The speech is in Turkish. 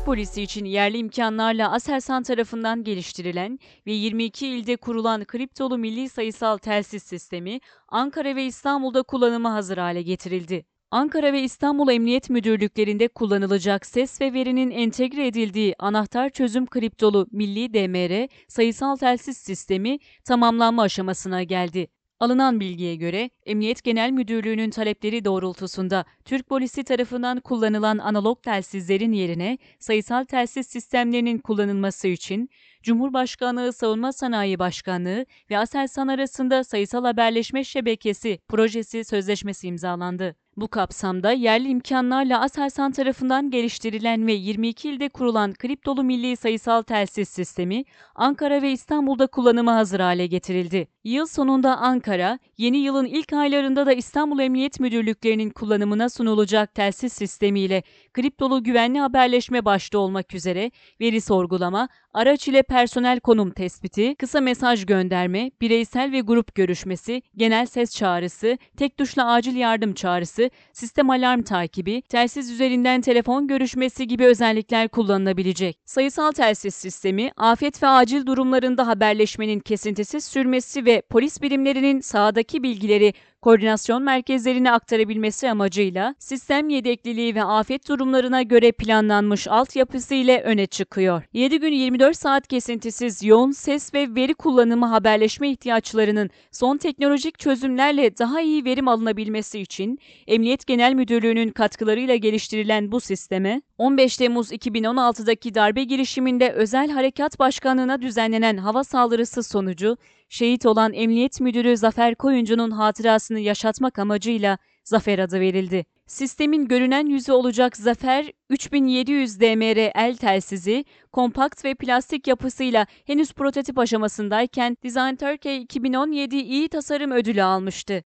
Türk polisi için yerli imkanlarla Aselsan tarafından geliştirilen ve 22 ilde kurulan kriptolu milli sayısal telsiz sistemi Ankara ve İstanbul'da kullanıma hazır hale getirildi. Ankara ve İstanbul Emniyet Müdürlüklerinde kullanılacak ses ve verinin entegre edildiği anahtar çözüm kriptolu Milli DMR sayısal telsiz sistemi tamamlanma aşamasına geldi. Alınan bilgiye göre Emniyet Genel Müdürlüğü'nün talepleri doğrultusunda Türk polisi tarafından kullanılan analog telsizlerin yerine sayısal telsiz sistemlerinin kullanılması için Cumhurbaşkanlığı Savunma Sanayi Başkanlığı ve Aselsan arasında sayısal haberleşme şebekesi projesi sözleşmesi imzalandı. Bu kapsamda yerli imkanlarla Aselsan tarafından geliştirilen ve 22 ilde kurulan kriptolu milli sayısal telsiz sistemi Ankara ve İstanbul'da kullanıma hazır hale getirildi. Yıl sonunda Ankara, yeni yılın ilk aylarında da İstanbul Emniyet Müdürlüklerinin kullanımına sunulacak telsiz sistemiyle kriptolu güvenli haberleşme başta olmak üzere veri sorgulama, araç ile personel konum tespiti, kısa mesaj gönderme, bireysel ve grup görüşmesi, genel ses çağrısı, tek tuşla acil yardım çağrısı, sistem alarm takibi, telsiz üzerinden telefon görüşmesi gibi özellikler kullanılabilecek. Sayısal telsiz sistemi, afet ve acil durumlarında haberleşmenin kesintisiz sürmesi ve polis birimlerinin sahadaki bilgileri koordinasyon merkezlerine aktarabilmesi amacıyla sistem yedekliliği ve afet durumlarına göre planlanmış altyapısı ile öne çıkıyor. 7 gün 24 saat kesintisiz yoğun ses ve veri kullanımı haberleşme ihtiyaçlarının son teknolojik çözümlerle daha iyi verim alınabilmesi için Emniyet Genel Müdürlüğü'nün katkılarıyla geliştirilen bu sisteme 15 Temmuz 2016'daki darbe girişiminde Özel Harekat Başkanlığı'na düzenlenen hava saldırısı sonucu şehit olan Emniyet Müdürü Zafer Koyuncu'nun hatırasını yaşatmak amacıyla Zafer adı verildi. Sistemin görünen yüzü olacak Zafer 3700 DMR el telsizi kompakt ve plastik yapısıyla henüz prototip aşamasındayken Design Turkey 2017 iyi tasarım ödülü almıştı.